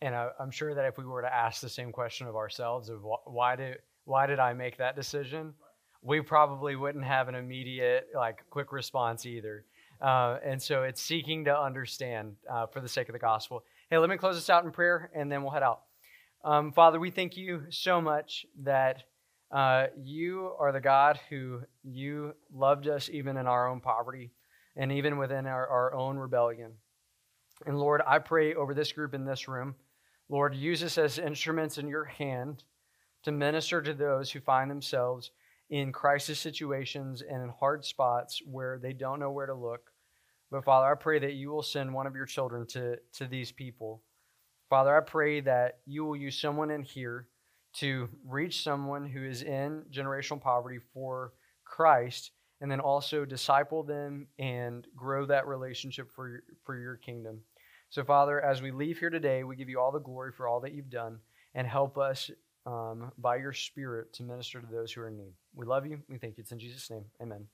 And I, I'm sure that if we were to ask the same question of ourselves of wh- why did why did I make that decision, we probably wouldn't have an immediate like quick response either. Uh, and so it's seeking to understand uh, for the sake of the gospel. Hey, let me close this out in prayer, and then we'll head out. Um, Father, we thank you so much that uh, you are the God who you loved us even in our own poverty and even within our, our own rebellion. And Lord, I pray over this group in this room. Lord, use us as instruments in your hand to minister to those who find themselves in crisis situations and in hard spots where they don't know where to look. But Father, I pray that you will send one of your children to, to these people. Father, I pray that you will use someone in here to reach someone who is in generational poverty for Christ and then also disciple them and grow that relationship for for your kingdom. So, Father, as we leave here today, we give you all the glory for all that you've done and help us um, by your Spirit to minister to those who are in need. We love you. We thank you. It's in Jesus' name. Amen.